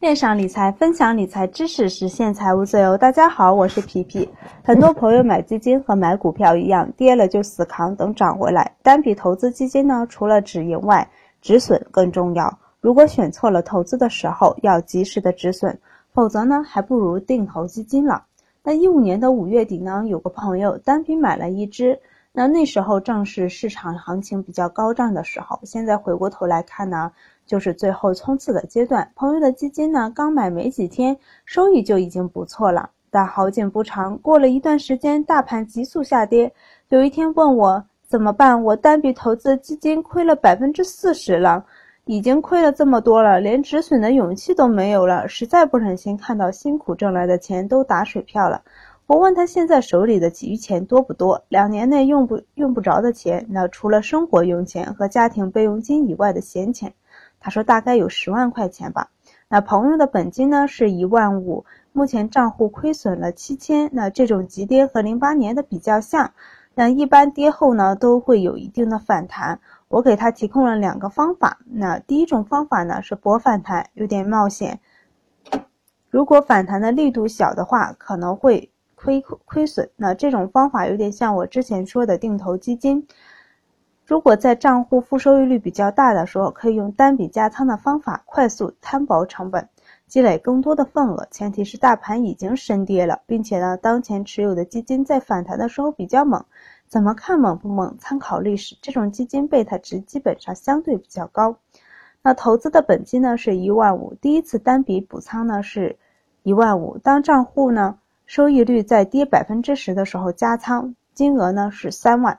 线上理财，分享理财知识，实现财务自由。大家好，我是皮皮。很多朋友买基金和买股票一样，跌了就死扛，等涨回来。单笔投资基金呢，除了止盈外，止损更重要。如果选错了投资的时候，要及时的止损，否则呢，还不如定投基金了。那一五年的五月底呢，有个朋友单笔买了一只，那那时候正是市场行情比较高涨的时候。现在回过头来看呢。就是最后冲刺的阶段，朋友的基金呢，刚买没几天，收益就已经不错了。但好景不长，过了一段时间，大盘急速下跌。有一天问我怎么办，我单笔投资基金亏了百分之四十了，已经亏了这么多了，连止损的勇气都没有了，实在不忍心看到辛苦挣来的钱都打水漂了。我问他现在手里的余钱多不多？两年内用不用不着的钱，那除了生活用钱和家庭备用金以外的闲钱。他说大概有十万块钱吧。那朋友的本金呢是一万五，目前账户亏损了七千。那这种急跌和零八年的比较像，那一般跌后呢都会有一定的反弹。我给他提供了两个方法。那第一种方法呢是博反弹，有点冒险。如果反弹的力度小的话，可能会亏亏损。那这种方法有点像我之前说的定投基金。如果在账户负收益率比较大的时候，可以用单笔加仓的方法，快速摊薄成本，积累更多的份额。前提是大盘已经深跌了，并且呢，当前持有的基金在反弹的时候比较猛。怎么看猛不猛？参考历史，这种基金贝塔值基本上相对比较高。那投资的本金呢是一万五，第一次单笔补仓呢是一万五。当账户呢收益率在跌百分之十的时候加仓，金额呢是三万。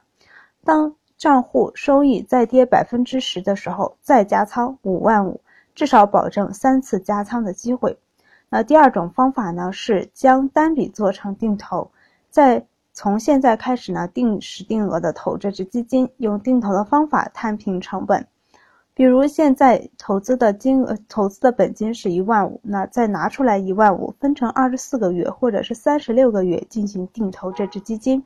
当账户收益再跌百分之十的时候，再加仓五万五，至少保证三次加仓的机会。那第二种方法呢，是将单笔做成定投，在从现在开始呢，定时定额的投这只基金，用定投的方法摊平成本。比如现在投资的金额，投资的本金是一万五，那再拿出来一万五，分成二十四个月或者是三十六个月进行定投这只基金。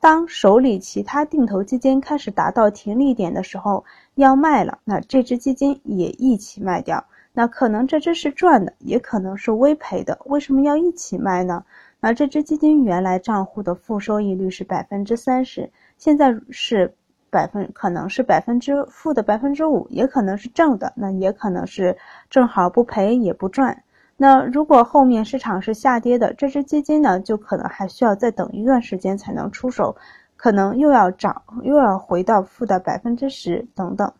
当手里其他定投基金开始达到停利点的时候，要卖了，那这只基金也一起卖掉。那可能这只是赚的，也可能是微赔的。为什么要一起卖呢？那这只基金原来账户的负收益率是百分之三十，现在是百分，可能是百分之负的百分之五，也可能是正的，那也可能是正好不赔也不赚。那如果后面市场是下跌的，这只基金呢，就可能还需要再等一段时间才能出手，可能又要涨，又要回到负的百分之十等等。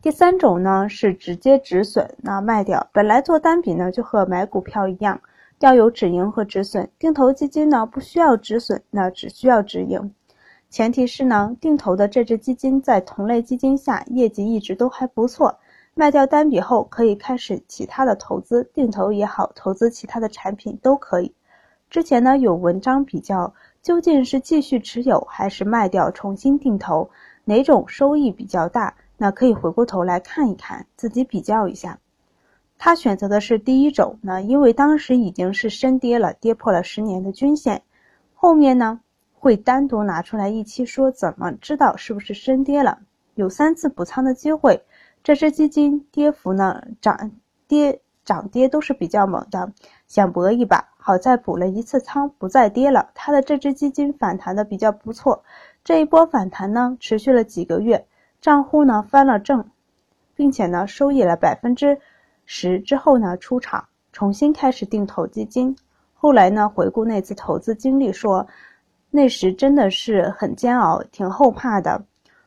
第三种呢是直接止损，那卖掉。本来做单笔呢就和买股票一样，要有止盈和止损。定投基金呢不需要止损，那只需要止盈，前提是呢定投的这只基金在同类基金下业绩一直都还不错。卖掉单笔后，可以开始其他的投资，定投也好，投资其他的产品都可以。之前呢有文章比较，究竟是继续持有还是卖掉重新定投，哪种收益比较大？那可以回过头来看一看，自己比较一下。他选择的是第一种，那因为当时已经是深跌了，跌破了十年的均线。后面呢会单独拿出来一期说，怎么知道是不是深跌了？有三次补仓的机会。这只基金跌幅呢，涨跌涨跌都是比较猛的，想搏一把，好在补了一次仓，不再跌了。它的这只基金反弹的比较不错，这一波反弹呢，持续了几个月，账户呢翻了正，并且呢收益了百分之十之后呢出场，重新开始定投基金。后来呢回顾那次投资经历，说那时真的是很煎熬，挺后怕的。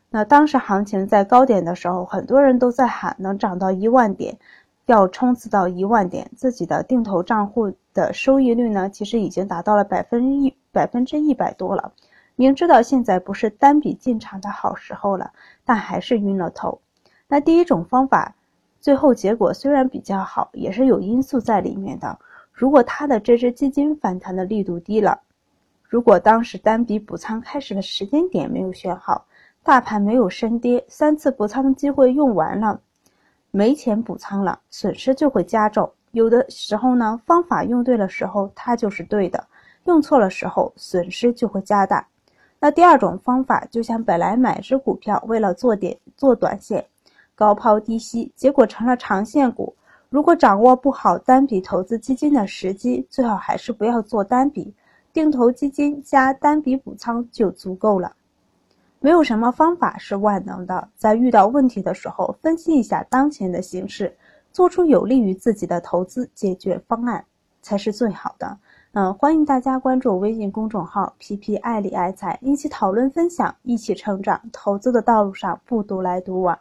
那当时行情在高点的时候，很多人都在喊能涨到一万点，要冲刺到一万点。自己的定投账户的收益率呢，其实已经达到了百分一百分之一百多了。明知道现在不是单笔进场的好时候了，但还是晕了头。那第一种方法，最后结果虽然比较好，也是有因素在里面的。如果他的这只基金反弹的力度低了，如果当时单笔补仓开始的时间点没有选好。大盘没有深跌，三次补仓的机会用完了，没钱补仓了，损失就会加重。有的时候呢，方法用对了时候它就是对的，用错了时候损失就会加大。那第二种方法，就像本来买只股票为了做点做短线，高抛低吸，结果成了长线股。如果掌握不好单笔投资基金的时机，最好还是不要做单笔，定投基金加单笔补仓就足够了。没有什么方法是万能的，在遇到问题的时候，分析一下当前的形势，做出有利于自己的投资解决方案才是最好的。嗯，欢迎大家关注微信公众号“皮皮爱理爱财”，一起讨论分享，一起成长。投资的道路上不独来独往。